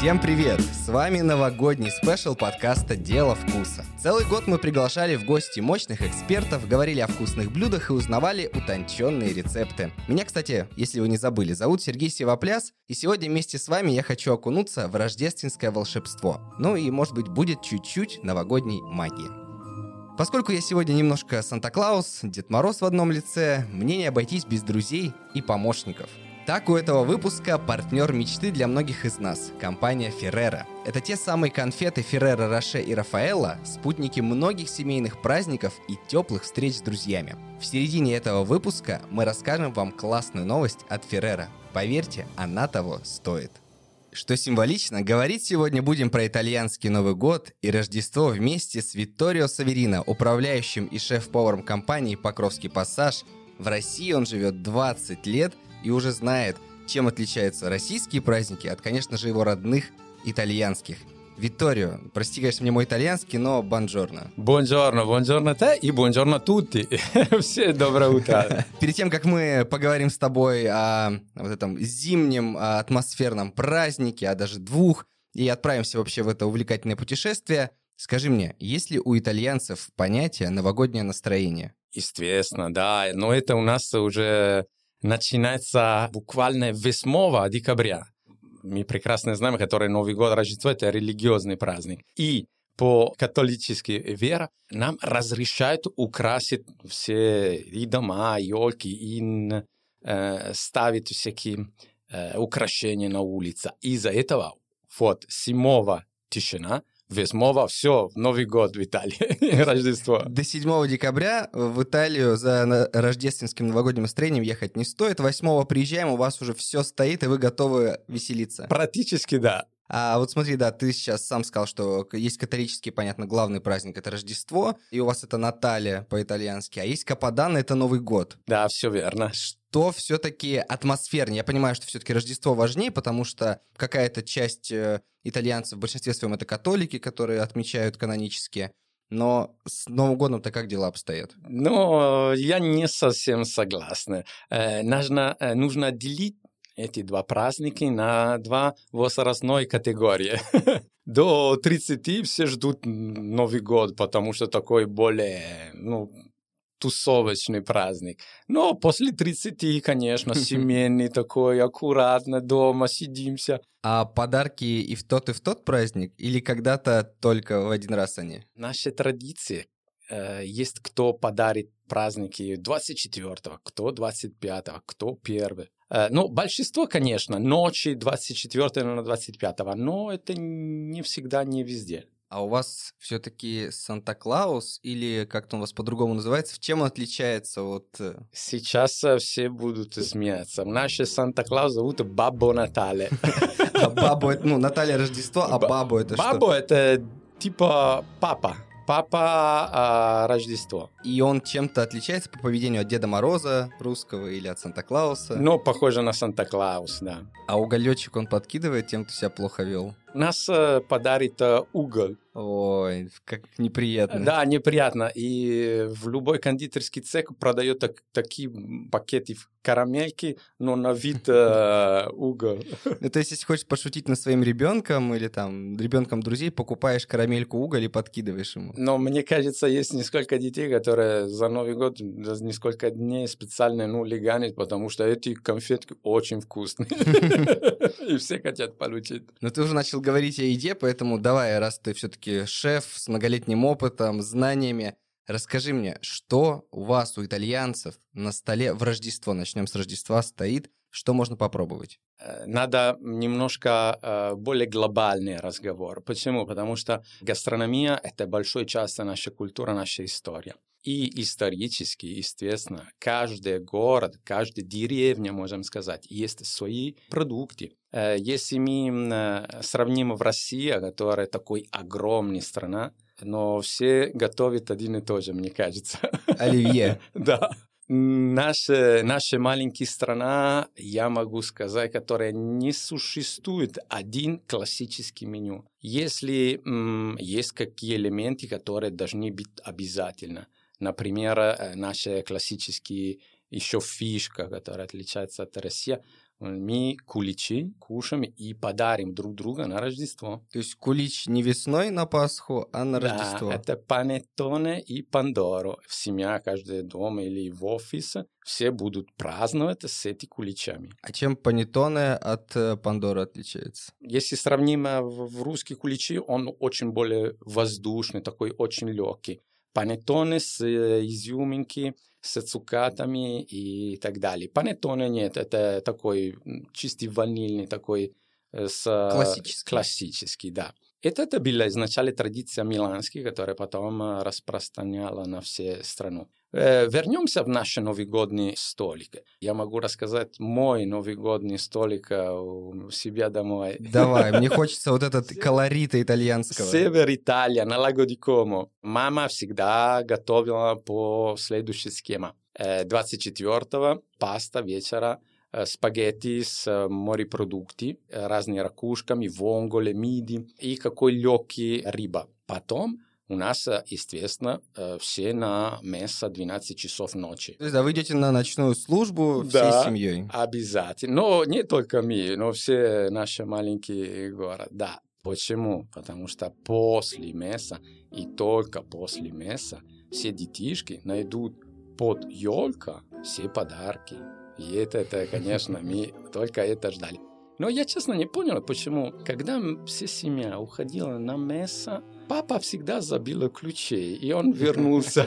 Всем привет! С вами новогодний спешл подкаста «Дело вкуса». Целый год мы приглашали в гости мощных экспертов, говорили о вкусных блюдах и узнавали утонченные рецепты. Меня, кстати, если вы не забыли, зовут Сергей Севопляс, и сегодня вместе с вами я хочу окунуться в рождественское волшебство. Ну и, может быть, будет чуть-чуть новогодней магии. Поскольку я сегодня немножко Санта-Клаус, Дед Мороз в одном лице, мне не обойтись без друзей и помощников – так у этого выпуска партнер мечты для многих из нас – компания Ferrera. Это те самые конфеты Ferrera Роше и Рафаэлла, спутники многих семейных праздников и теплых встреч с друзьями. В середине этого выпуска мы расскажем вам классную новость от Ferrera. Поверьте, она того стоит. Что символично, говорить сегодня будем про итальянский Новый год и Рождество вместе с Витторио Саверино, управляющим и шеф-поваром компании «Покровский пассаж». В России он живет 20 лет – и уже знает, чем отличаются российские праздники от, конечно же, его родных итальянских. Витторио, прости, конечно, мне мой итальянский, но бонжорно. Бонжорно, бонжорно те и бонжорно тутти. Все доброе утро. Перед тем, как мы поговорим с тобой о вот этом зимнем атмосферном празднике, а даже двух, и отправимся вообще в это увлекательное путешествие, скажи мне, есть ли у итальянцев понятие новогоднее настроение? Естественно, да, но это у нас уже начинается буквально 8 декабря. Мы прекрасно знаем, который Новый год, Рождество — это религиозный праздник. И по католической вере нам разрешают украсить все и дома, и елки, и э, ставить всякие э, украшения на улице. Из-за этого вот 7 тишина, Восьмого, все, Новый год в Италии, Рождество. До 7 декабря в Италию за рождественским новогодним настроением ехать не стоит. 8 приезжаем, у вас уже все стоит, и вы готовы веселиться. Практически да. А вот смотри, да, ты сейчас сам сказал, что есть католический, понятно, главный праздник — это Рождество, и у вас это Наталья по-итальянски, а есть Кападан — это Новый год. Да, все верно. Что все-таки атмосфернее? Я понимаю, что все-таки Рождество важнее, потому что какая-то часть э, итальянцев, в большинстве своем это католики, которые отмечают канонически, но с Новым годом-то как дела обстоят? Ну, я не совсем согласен. Э, нужно, э, нужно делить эти два праздники на два возрастной категории. До 30 все ждут Новый год, потому что такой более, ну, тусовочный праздник. Но после 30, конечно, семейный такой, аккуратно дома сидимся. А подарки и в тот, и в тот праздник? Или когда-то только в один раз они? Наши традиции. Э, есть кто подарит праздники 24-го, кто 25-го, кто 1 Э, ну, большинство, конечно, ночи 24 на 25, но это не всегда, не везде. А у вас все-таки Санта-Клаус или как-то он у вас по-другому называется? В чем он отличается от... Э? Сейчас э, все будут смеяться. Наши Санта-Клаус зовут Бабо Натале. А Бабо, ну, Наталья Рождество, а Бабо это что? Бабо это типа папа папа а, Рождество. И он чем-то отличается по поведению от Деда Мороза русского или от Санта-Клауса? Ну, похоже на Санта-Клаус, да. А уголечек он подкидывает тем, кто себя плохо вел? Нас э, подарит э, уголь. Ой, как неприятно. Да, неприятно. И в любой кондитерский цех продает так, такие пакеты карамельки, но на вид э, уголь. Ну, то есть, если хочешь пошутить над своим ребенком или там ребенком друзей, покупаешь карамельку уголь и подкидываешь ему. Но мне кажется, есть несколько детей, которые за Новый год за несколько дней специально ну, лиганят, потому что эти конфетки очень вкусные. И все хотят получить. Но ты уже начал говорить о еде, поэтому давай, раз ты все-таки шеф с многолетним опытом, знаниями, расскажи мне, что у вас, у итальянцев, на столе в Рождество, начнем с Рождества, стоит, что можно попробовать? Э, надо немножко э, более глобальный разговор. Почему? Потому что гастрономия — это большой часть нашей культуры, нашей истории. И исторически, естественно, каждый город, каждая деревня, можем сказать, есть свои продукты. Э, если мы сравним в России, которая такой огромная страна, но все готовят один и то же, мне кажется. Оливье. Да. Наша, наша маленькая страна, я могу сказать, которая не существует один классический меню. Если м, есть какие элементы, которые должны быть обязательно – Например, э, наши классические еще фишка, которая отличается от России, Мы куличи кушаем и подарим друг друга на Рождество. То есть кулич не весной на Пасху, а на Да, Рождество. это панеттоне и пандоро. Семья, каждый дома или в офис, все будут праздновать с этими куличами. А чем панеттоне от э, Пандоры отличается? Если сравним в в русский куличи, он очень более воздушный, такой очень легкий. Панеттоне с э, изюминки, с цукатами и так далее. Панеттоне нет, это такой чистый ванильный, такой э, с... Классический. Классический, да. Это, это была изначально традиция миланская, которая потом э, распространяла на всю страну. Э, Вернемся в наш новогодний столик. Я могу рассказать мой новогодний столик э, у себя домой. Давай, мне хочется вот этот колорита итальянского. Север Италия, на Лаго ди Комо. Мама всегда готовила по следующей схеме. Э, 24-го паста вечера, э, спагетти с э, морепродукты, э, разными ракушками, вонголе, миди и какой легкий рыба. Потом у нас, э, естественно, э, все на место 12 часов ночи. То есть, да, вы идете на ночную службу Да. всей семьей. Обязательно. Но не только мы, но все наши маленькие города. Да. Почему? Потому что после месса и только после месса все детишки найдут под елка все подарки. И это, это, конечно, мы только это ждали. Но я честно не понял, почему, когда вся семья уходила на месса, папа всегда забил ключей, и он вернулся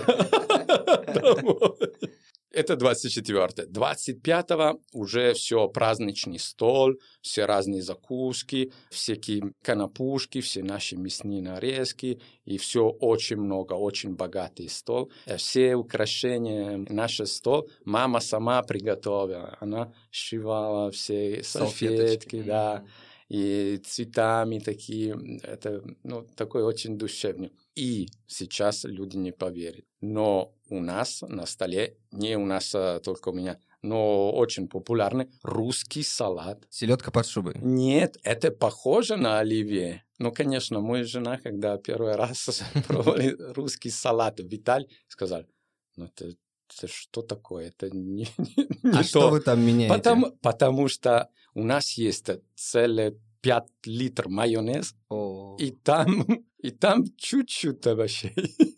домой. Это 24 25 уже все праздничный стол, все разные закуски, всякие канапушки, все наши мясные нарезки, и все очень много, очень богатый стол. Э, Все украшения, наш стол мама сама приготовила. Она сшивала все Салфеточки. салфетки, да, и цветами такие. Это ну, такой очень душевный. И сейчас люди не поверят. Но у нас на столе, не у нас а, только у меня, но очень популярный русский салат. Селедка под шубой. Нет, это похоже на оливье. Ну, конечно, моя жена, когда первый раз пробовали русский салат в Италии, сказала, ну это, это что такое? Это не, не- не А то». что вы там меняете? потому, потому что у нас есть целые 5 литров майонез, О. и там, и там чуть-чуть овощей.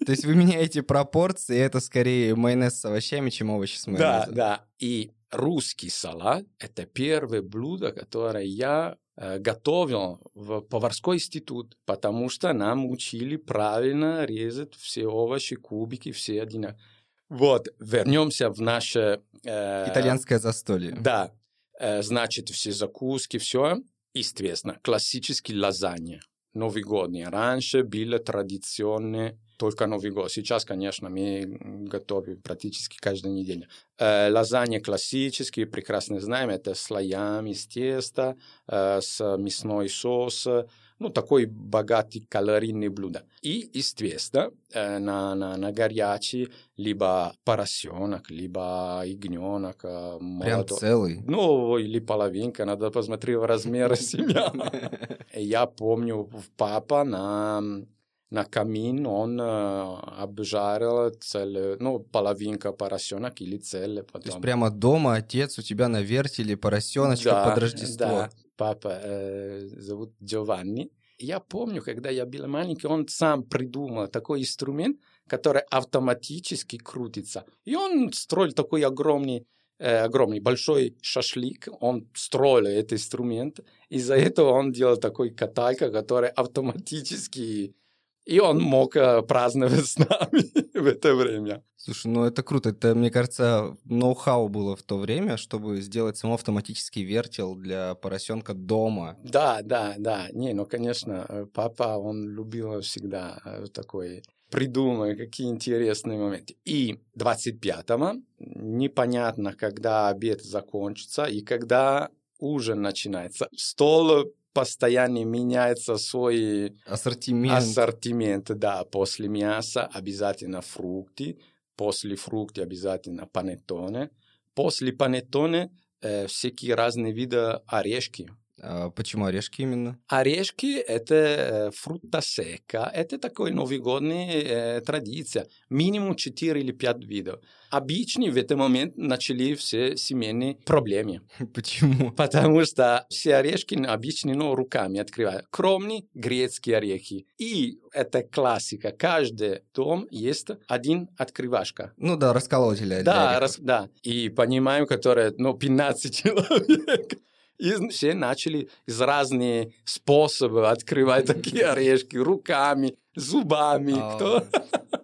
То есть вы меняете пропорции, это скорее майонез с овощами, чем овощи с Да, майонезом. да. И русский салат – это первое блюдо, которое я э, готовил в поварской институт, потому что нам учили правильно резать все овощи, кубики, все одинаково. Вот, вернемся в наше... э, Итальянское застолье. Да, Э, значит, все закуски, все. Естественно, классический лазанья. Новогодний. Раньше было традиционные только Новый год. Сейчас, конечно, мы готовим практически каждую неделю. Э, лазанья классические, прекрасно знаем, это слоями из теста, э, с мясной соус, ну, такой богатый калорийный блюдо. И, естественно, э, на, на, на горячий либо поросенок, либо ягненок. э, Прям молодой. целый. Ну, или половинка, надо посмотреть размеры семья. Я помню, папа на, на камин он э, обжарил целую, ну, половинка поросенок или целый потом. То есть прямо дома отец у тебя на вертеле поросеночка Да, под Рождество. Да, папа э, зовут Джованни. Я помню, когда я был маленький, он сам придумал такой инструмент, который автоматически крутится. И он строил такой огромный, э, огромный большой шашлик. Он строил этот инструмент. Из-за этого он делал такой каталка, который автоматически... И он мог э, праздновать с нами в это время. Слушай, ну это круто. Это, мне кажется, ноу-хау было в то время, чтобы сделать само автоматический вертел для поросенка дома. Да, да, да. Не, ну, конечно, э, папа, он любил всегда э, такой придумай, какие интересные моменты. И 25-го непонятно, когда обед закончится и когда ужин начинается. Стол постоянно меняется свой Ассортимент. ассортимент. Да, после мяса обязательно фрукты, после фруктов обязательно панеттоне, после панеттоне э, всякие разные виды орешки. А почему орешки именно? Орешки – это э, фрукта сека. Это такой новогодняя э, традиция. Минимум 4 или 5 видов. Обычно в этот момент начали все семейные проблемы. Почему? Потому что все орешки обычно ну, руками открывают. Кроме грецкие орехи. И это классика. Каждый дом есть один открывашка. Ну да, расколотели. для Да, рас- да. И понимаю, которое, ну, 15 человек. И все начали из разных способов открывать такие орешки руками, зубами. А. Кто?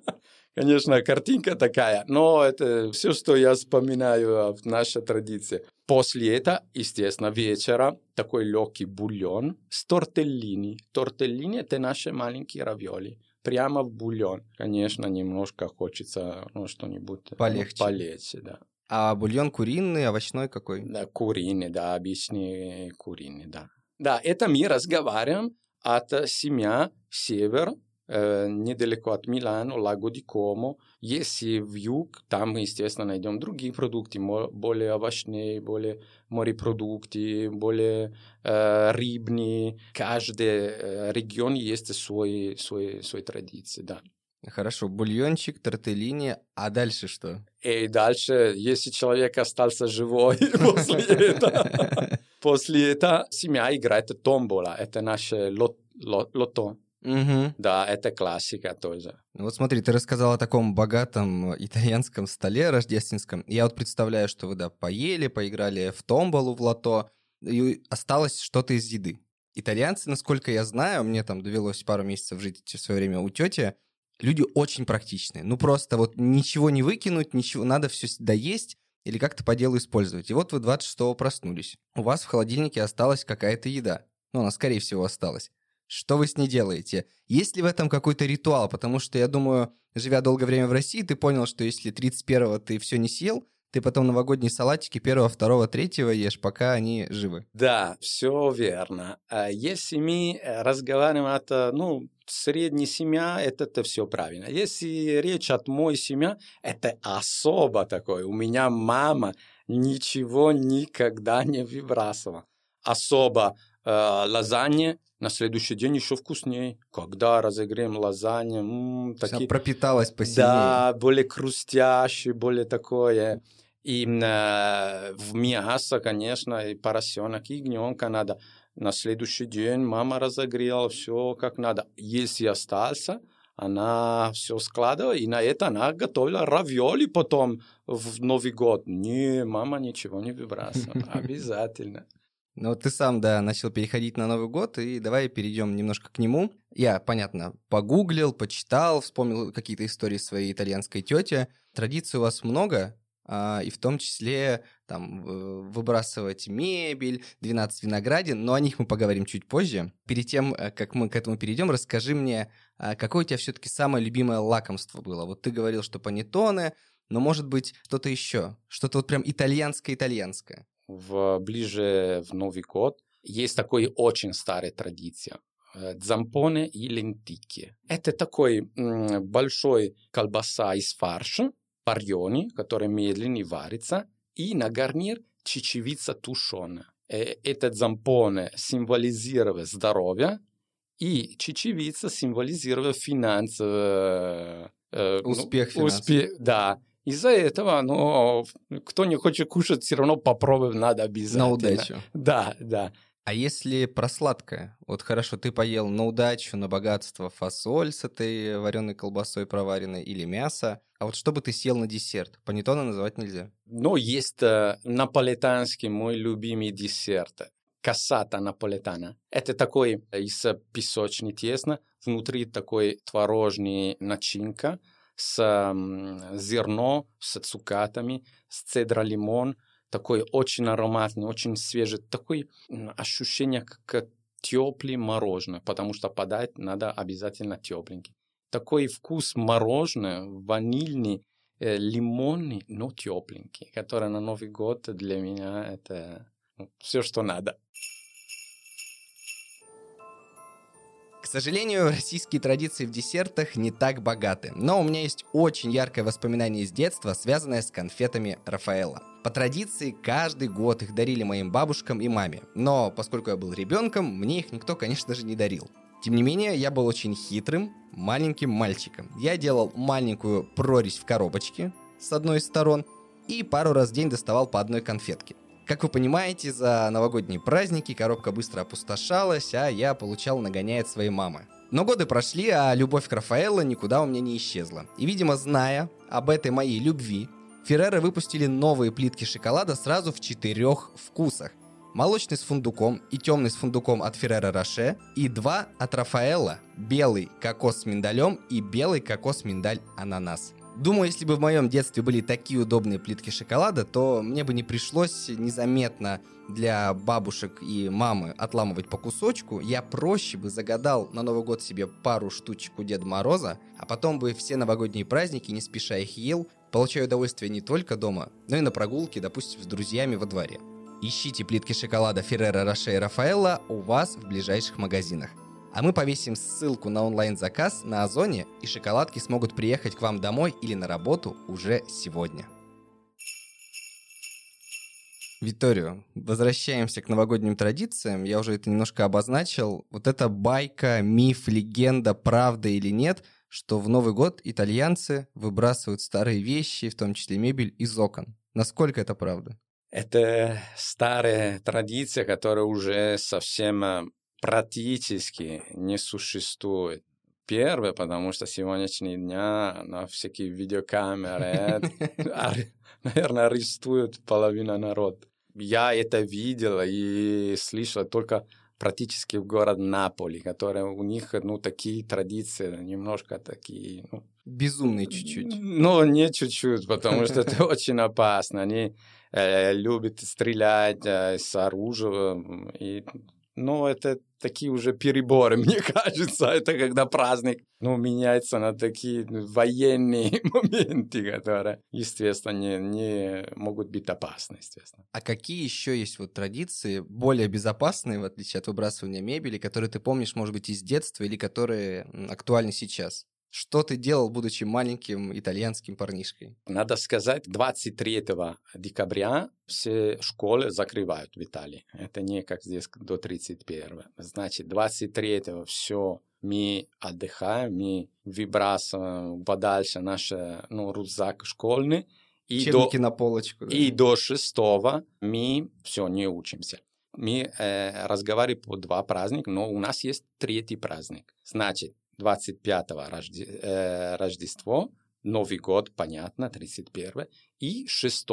Конечно, картинка такая, но это все, что я вспоминаю в нашей традиции. После этого, естественно, вечера такой легкий бульон с тортеллини. Тортеллини – это наши маленькие равиоли. Прямо в бульон. Конечно, немножко хочется ну, что-нибудь ну, Полегче. полегче, да. А бульон куриный, овощной какой? Да, куриный, да, обычный куриный, да. Да, это мы разговариваем от семья Север, э, недалеко от Милана, Лаго ди Комо. Если в юг, там мы, естественно, найдем другие продукты, более овощные, более морепродукты, более э, рыбные. Каждый э, регион есть свои, свои, свои традиции, да. Хорошо, бульончик, тортеллини, а дальше что? И дальше, если человек остался живой после этого, после этого семья играет томбола. Это наше лот- лот- лото. Мгм. Да, это классика тоже. Ну Вот смотри, ты рассказал о таком богатом итальянском столе рождественском. Я вот представляю, что вы, да, поели, поиграли в томболу, в лото, и осталось что-то из еды. Итальянцы, насколько я знаю, мне там довелось пару месяцев жить в свое время у тети, люди очень практичные. Ну просто вот ничего не выкинуть, ничего, надо все доесть или как-то по делу использовать. И вот вы 26-го проснулись. У вас в холодильнике осталась какая-то еда. Ну, она, скорее всего, осталась. Что вы с ней делаете? Есть ли в этом какой-то ритуал? Потому что я думаю, живя долгое время в России, ты понял, что если 31-го ты все не съел, ты потом новогодние салатики 1, 2, 3 ешь, пока они живы. Да, все верно. А Если мы э, разговариваем от, э, ну, средней семья, это, это все правильно. Если речь от моей семьи, это особо такое. У меня мама ничего никогда не выбрасывала. Особо лазанья на следующий день еще вкуснее. Когда разогреем лазанью, м, То есть такие... Она пропиталась посильнее. Да, более хрустящий, более такое. И э, в мясо, конечно, и поросенок, и ягненка надо. На следующий день мама разогрела все как надо. Если остался, она все складывала, и на это она готовила равиоли потом в Новый год. Не, мама ничего не выбрасывала. Обязательно. Ну ты сам, да, начал переходить на Новый год, и давай перейдем немножко к нему. Я, понятно, погуглил, почитал, вспомнил какие-то истории своей итальянской тети. Традиций у вас много, а, и в том числе там выбрасывать мебель, 12 виноградин, но о них мы поговорим чуть позже. Перед тем, э, как мы к этому перейдем, расскажи мне, а, какое у тебя все-таки самое любимое лакомство было? Вот ты говорил, что панеттоне, но может быть что-то еще, что-то вот прям итальянское-итальянское. В, ближе в Новый год есть такой очень старая традиция. э, Дзампоне и лентики. Это такой м, большой колбаса из фарша, парьони, который медленно варится, и на гарнир чечевица тушеная. Э, Этот зампоне символизирует здоровье, и чечевица символизирует финансовый э, ну, Успех финансовый. успех, да. Из-за этого, ну, кто не хочет кушать, все равно попробовать надо обязательно. На удачу. Да, да. А если про сладкое? Вот хорошо, ты поел на удачу, на богатство фасоль с этой вареной колбасой проваренной или мясо. А вот что бы ты съел на десерт? Панеттоне называть нельзя. Но есть э, наполитанский мой любимый десерт. Кассата наполитана. Это такой из песочной теста, внутри такой творожный начинка с зерно, с цукатами, с цедра лимон. Такой очень ароматный, очень свежий. Такое ощущение, как теплый мороженое, потому что подать надо обязательно тепленький. Такой вкус мороженое, ванильный, э, лимонный, но тепленький, который на Новый год для меня это все, что надо. К сожалению, российские традиции в десертах не так богаты, но у меня есть очень яркое воспоминание из детства, связанное с конфетами Рафаэла. По традиции, каждый год их дарили моим бабушкам и маме, но поскольку я был ребенком, мне их никто, конечно же, не дарил. Тем не менее, я был очень хитрым, маленьким мальчиком. Я делал маленькую прорезь в коробочке с одной из сторон и пару раз в день доставал по одной конфетке. Как вы понимаете, за новогодние праздники коробка быстро опустошалась, а я получал нагоняет своей мамы. Но годы прошли, а любовь к Рафаэлло никуда у меня не исчезла. И, видимо, зная об этой моей любви, Ферреры выпустили новые плитки шоколада сразу в четырех вкусах. Молочный с фундуком и темный с фундуком от Феррера Роше, и два от Рафаэлла, белый кокос с миндалем и белый кокос миндаль ананас. Думаю, если бы в моем детстве были такие удобные плитки шоколада, то мне бы не пришлось незаметно для бабушек и мамы отламывать по кусочку. Я проще бы загадал на Новый год себе пару штучек у Деда Мороза, а потом бы все новогодние праздники, не спеша их ел, получая удовольствие не только дома, но и на прогулке, допустим, с друзьями во дворе. Ищите плитки шоколада Феррера Роше и Рафаэлла у вас в ближайших магазинах. А мы повесим ссылку на онлайн-заказ на Озоне, и шоколадки смогут приехать к вам домой или на работу уже сегодня. Виторио, возвращаемся к новогодним традициям. Я уже это немножко обозначил. Вот эта байка, миф, легенда, правда или нет, что в Новый год итальянцы выбрасывают старые вещи, в том числе мебель, из окон. Насколько это правда? Это старая традиция, которая уже совсем э, практически не существует. Первое, потому что сегодняшние дня на всякие видеокамеры, наверное, арестуют половину народ. Я это видел и слышал только практически в город Наполи, который у них, ну, такие традиции, немножко такие, ну... Безумные чуть-чуть. Ну, не чуть-чуть, потому что это очень опасно. Они э, любят стрелять э, с оружием, и ну, это такие уже переборы, мне кажется. Это когда праздник, ну, меняется на такие военные моменты, которые, естественно, не, не могут быть опасны, естественно. А какие еще есть вот традиции, более безопасные, в отличие от выбрасывания мебели, которые ты помнишь, может быть, из детства или которые актуальны сейчас? Что ты делал, будучи маленьким итальянским парнишкой? Надо сказать, 23 декабря все школы закрывают в Италии. Это не как здесь до 31. Значит, 23 все мы отдыхаем, мы выбрасываем подальше наш ну, рюкзак школьный. И Учебники до, на полочку. Да? И до 6 мы все не учимся. Мы э, разговариваем по два праздника, но у нас есть третий праздник. Значит, 25-го Рожде... э, Рождество, Новый год, понятно, 31 и 6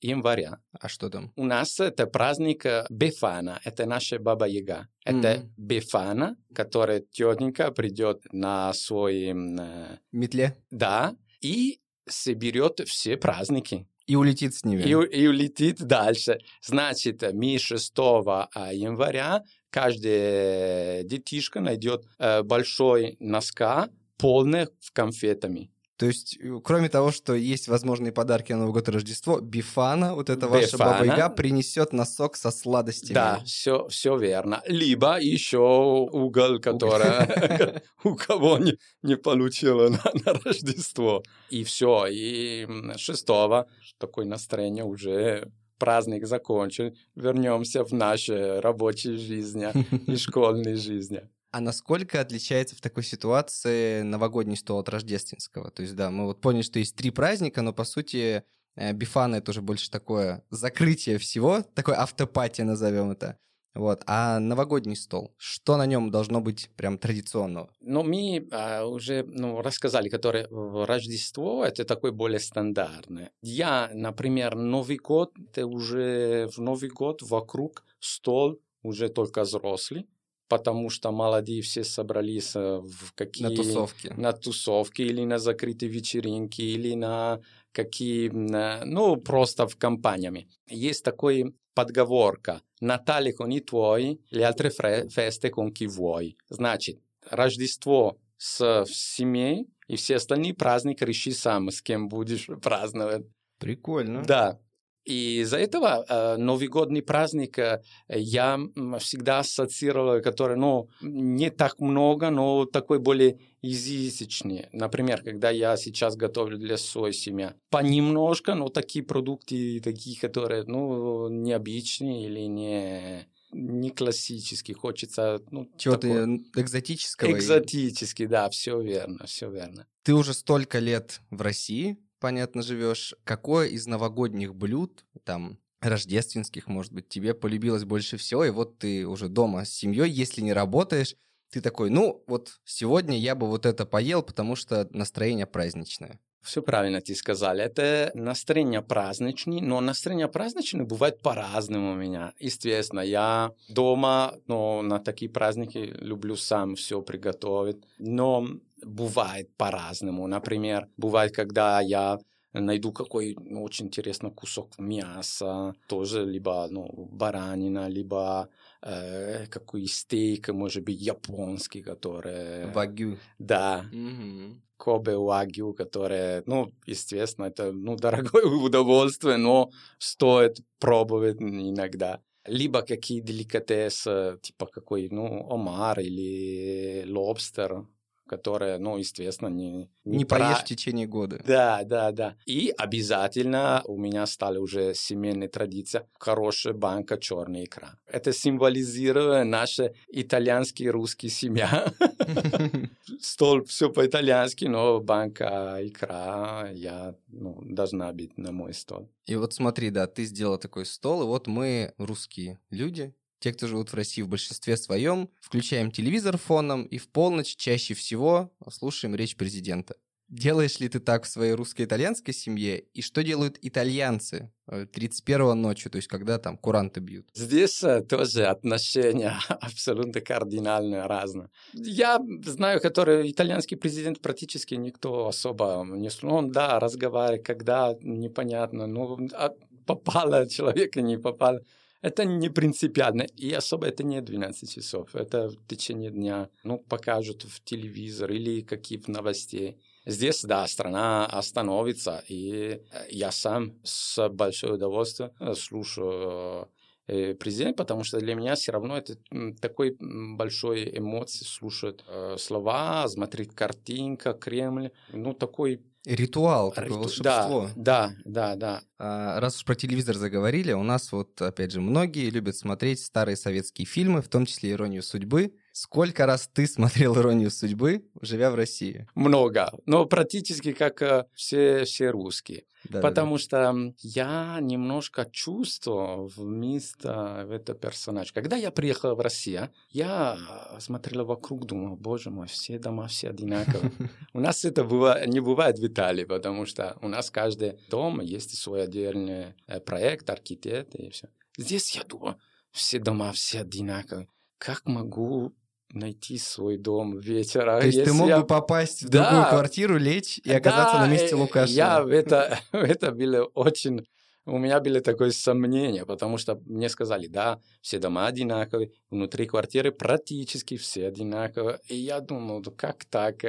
января. А что там? У нас это праздник э, Бефана, это наша Баба Яга. Это mm. Бефана, которая тетенька придет на свой... Э, Метле? Да, и соберет все праздники. И улетит с ними. И, и улетит дальше. Значит, мы 6 а, января каждая детишка найдет э, большой носка, полный с конфетами. То есть, э, кроме того, что есть возможные подарки на Новый год и Рождество, Бифана, вот эта ваша баба Яга, принесет носок со сладостями. Да, все, все верно. Либо еще уголь, который у кого не, не получила на, на Рождество. И все. И шестого такое настроение уже праздник закончен, вернемся в наши рабочие жизни и школьные жизни. А насколько отличается в такой ситуации новогодний стол от рождественского? То есть, да, мы вот поняли, что есть три праздника, но по сути э, Бифана это уже больше такое закрытие всего, такой автопатия назовем это. Вот. А новогодний стол, что на нем должно быть прям традиционного? Ну, мы а, уже ну, рассказали, которое Рождество это такое более стандартное. Я, например, Новый год, это уже в Новый год вокруг стол уже только взрослый, потому что молодые все собрались э, в какие... На тусовки. На тусовки или на закрытые вечеринки, или на какие... Ну, просто в компаниями. Есть такой подговорка Natale con i tuoi, le altre feste con chi vuoi. Значит, Рождество с семьей и все остальные праздники реши сам, с кем будешь праздновать. Прикольно. Да. И из-за этого э, новогодний праздник э, я всегда ассоциировал, который, ну, не так много, но такой более изящный. Например, когда я сейчас готовлю для своей семьи, понемножку, но такие продукты, такие, которые, ну, необычные или не не классический, хочется ну, чего-то экзотического. Экзотический, да, все верно, все верно. Ты уже столько лет в России, понятно, живешь. Какое из новогодних блюд, там, рождественских, может быть, тебе полюбилось больше всего, и вот ты уже дома с семьей, если не работаешь, ты такой, ну, вот сегодня я бы вот это поел, потому что настроение праздничное. Все правильно ты сказал. Это настроение праздничное, но настроение праздничное бывает по-разному у меня. Естественно, я дома, но на такие праздники люблю сам все приготовить. Но бывает по-разному. Например, бывает, когда я найду какой ну, очень интересный кусок мяса, тоже либо ну, баранина, либо э, какой стейк, может быть, японский, который... Вагю. Да. Mm-hmm. Кобе вагю, который, ну, естественно, это ну, дорогое удовольствие, но стоит пробовать иногда либо какие деликатесы, типа какой, ну, омар или лобстер, которое, ну, естественно, не... Не, не поешь в течение года. Да, да, да. И обязательно у меня стали уже семейные традиции хорошая банка черная икра. Это символизирует наша итальянская и русская семья. Стол все по-итальянски, но банка икра я, ну, должна быть на мой стол. И вот смотри, да, ты сделал такой стол, и вот мы, русские люди, те, кто живут в России в большинстве своем, включаем телевизор фоном и в полночь чаще всего слушаем речь президента. Делаешь ли ты так в своей русско-итальянской семье? И что делают итальянцы 31-го э, ночью, то есть когда там куранты бьют? Здесь э, тоже отношения абсолютно кардинально разные. Я знаю, который итальянский президент практически никто особо не слушал. Он, да, разговаривает, когда непонятно, ну, а попало человека, не попало. Это не принципиально. И особо это не 12 часов. Это в течение дня. Ну, покажут в телевизор или какие-то новостей. Здесь, да, страна остановится, и я сам с большим удовольствием слушаю э, президент, потому что для меня все равно это такой большой эмоции слушать э, слова, смотреть картинка, Кремль, ну такой Ритуал, такое Риту... волшебство. Да, да, да, да. А, раз уж про телевизор заговорили, у нас вот, опять же, многие любят смотреть старые советские фильмы, в том числе «Иронию судьбы». Сколько раз ты смотрел «Иронию судьбы», живя в России? Много, но практически как э, все, все русские. Да, Потому да, что я немножко чувствовал вместо этого персонажа. Когда я приехал в Россию, я смотрел вокруг, думал, боже мой, все дома все одинаковые. У нас это не бывает в Италии, потому что у нас каждый дом есть свой отдельный э, проект, архитект и все. Здесь я думаю, все дома все одинаковые. Как могу найти свой дом вечера. То есть ты мог я... бы попасть в да, другую квартиру, лечь и оказаться да, на месте Лукашина? Я это, это было очень... У меня были такое сомнение, потому что мне сказали, да, все дома одинаковые, внутри квартиры практически все одинаковые. И я думал, как так?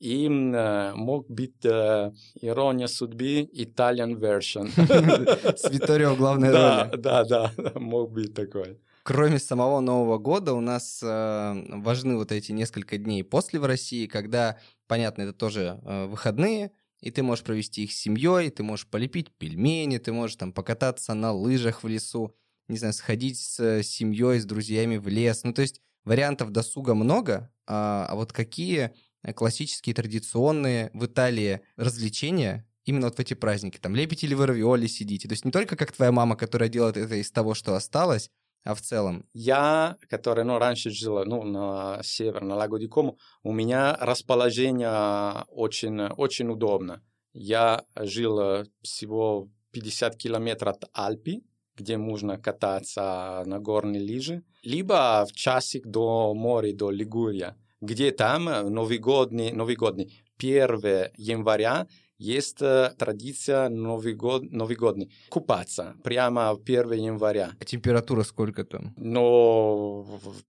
И э, мог быть э, «Ирония судьбы» Italian version. С Виторио главной роли. Да, да, да, мог быть такой. Кроме самого Нового года у нас э, важны вот эти несколько дней после в России, когда, понятно, это тоже э, выходные, и ты можешь провести их с семьей, ты можешь полепить пельмени, ты можешь там покататься на лыжах в лесу, не знаю, сходить с семьей, с друзьями в лес. Ну, то есть вариантов досуга много, а, а вот какие классические, традиционные в Италии развлечения именно вот в эти праздники? Там лепите или вы равиоли сидите? То есть не только как твоя мама, которая делает это из того, что осталось, а в целом? Я, который ну, раньше жил ну, на север, на Лагу Дикому, у меня расположение очень, очень удобно. Я жил всего 50 километров от Альпи, где можно кататься на горной лыжи, либо в часик до моря, до Лигурия, где там новогодний, новогодний 1 января есть традиция Новый год, Новый годный купаться прямо 1 января. А температура сколько там? Ну,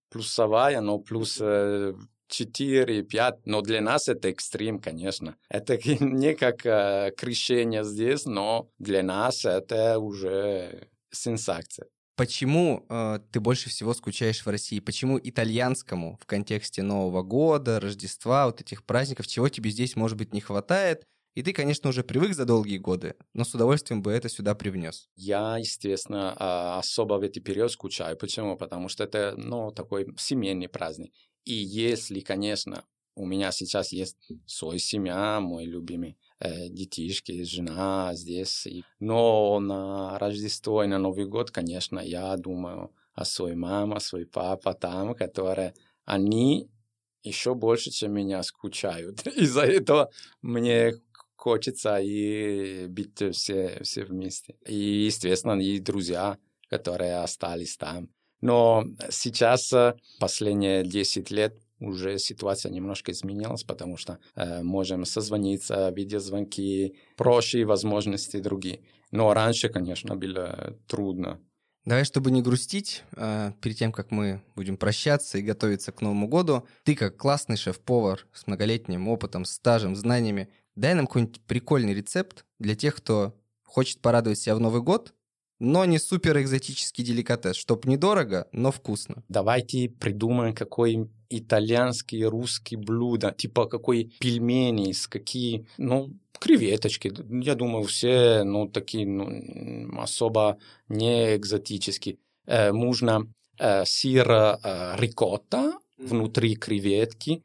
плюсовая, но плюс 4-5, но для нас это экстрим, конечно. Это не как э, крещение здесь, но для нас это уже сенсация. Почему э, ты больше всего скучаешь в России? Почему итальянскому в контексте Нового года, Рождества, вот этих праздников, чего тебе здесь, может быть, не хватает? И ты, конечно, уже привык за долгие годы, но с удовольствием бы это сюда привнес. Я, естественно, а, особо в этот период скучаю. Почему? Потому что это, ну, такой семейный праздник. И если, конечно, у меня сейчас есть свой семья, мой любимый э, детишки, жена здесь. Но на Рождество и на Новый год, конечно, я думаю о своей маме, о своей папе там, которые они еще больше, чем меня скучают. Из-за этого мне хочется и быть все, все вместе. И, естественно, и друзья, которые остались там. Но сейчас, э, последние 10 лет, уже ситуация немножко изменилась, потому что э, можем созвониться, видеозвонки, проще возможности другие. Но раньше, конечно, было трудно. Давай, чтобы не грустить, э, перед тем, как мы будем прощаться и готовиться к Новому году, ты как классный шеф-повар с многолетним опытом, стажем, знаниями, дай нам какой-нибудь прикольный рецепт для тех, кто хочет порадовать себя в Новый год, но не супер экзотический деликатес, чтоб недорого, но вкусно. Давайте придумаем какой итальянский, русский блюдо, типа какой пельмени, с какие, ну, креветочки. Я думаю, все, ну, такие, ну, особо не экзотические. Э, можно э, сыр э, рикотта, внутри креветки,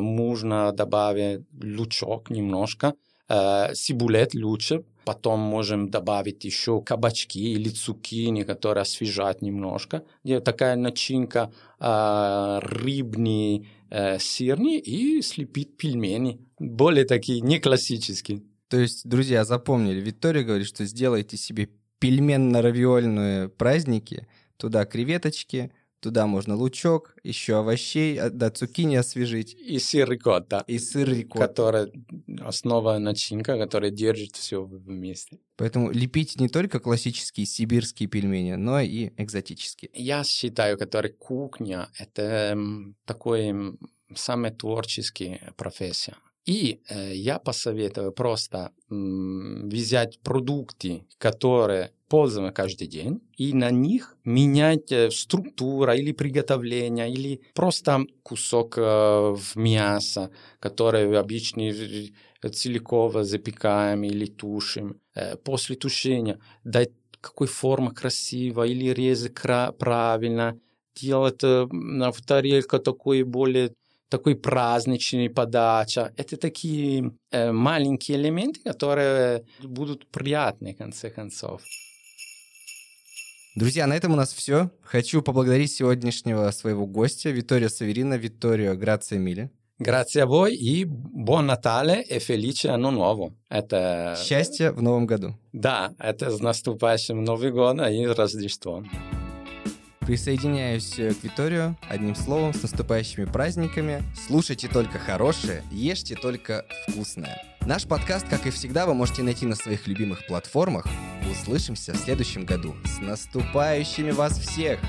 можно добавить лучок немножко, э, сибулет лучше, Потом можем добавить еще кабачки или цукини, которые освежат немножко. Где такая начинка э, рыбный, э, сырный и слепить пельмени. Более такие не классические. То есть, друзья, запомнили, Виктория говорит, что сделайте себе пельменно-равиольные праздники, туда креветочки, Туда можно лучок, еще овощей, а, да, цукини освежить. И сыр рикотта. И сыр рикотта. Которая основа начинка, которая держит все вместе. Поэтому лепить не только классические сибирские пельмени, но и экзотические. Я считаю, который кухня — это такой самая творческая профессия. И э, я посоветую просто м, взять продукты, которые пользуем каждый день, и на них менять э, структура или приготовление, или просто кусок э, мяса, который обычно целиково запекаем или тушим. Э, после тушения дать какой форма красивая или резать правильно, делать в тарелку такой более такой праздничный подача. Это такие э, маленькие элементы, которые будут приятны в конце концов. Друзья, на этом у нас все. Хочу поблагодарить сегодняшнего своего гостя Витторио Саверина, Витторио Грация. Grazie a voi и buon Natale e felice anno nuovo. Это... Счастья в новом году. Да, это с наступающим Новым годом и Рождеством. Присоединяюсь к Виторию. Одним словом, с наступающими праздниками. Слушайте только хорошее, ешьте только вкусное. Наш подкаст, как и всегда, вы можете найти на своих любимых платформах. Услышимся в следующем году. С наступающими вас всех!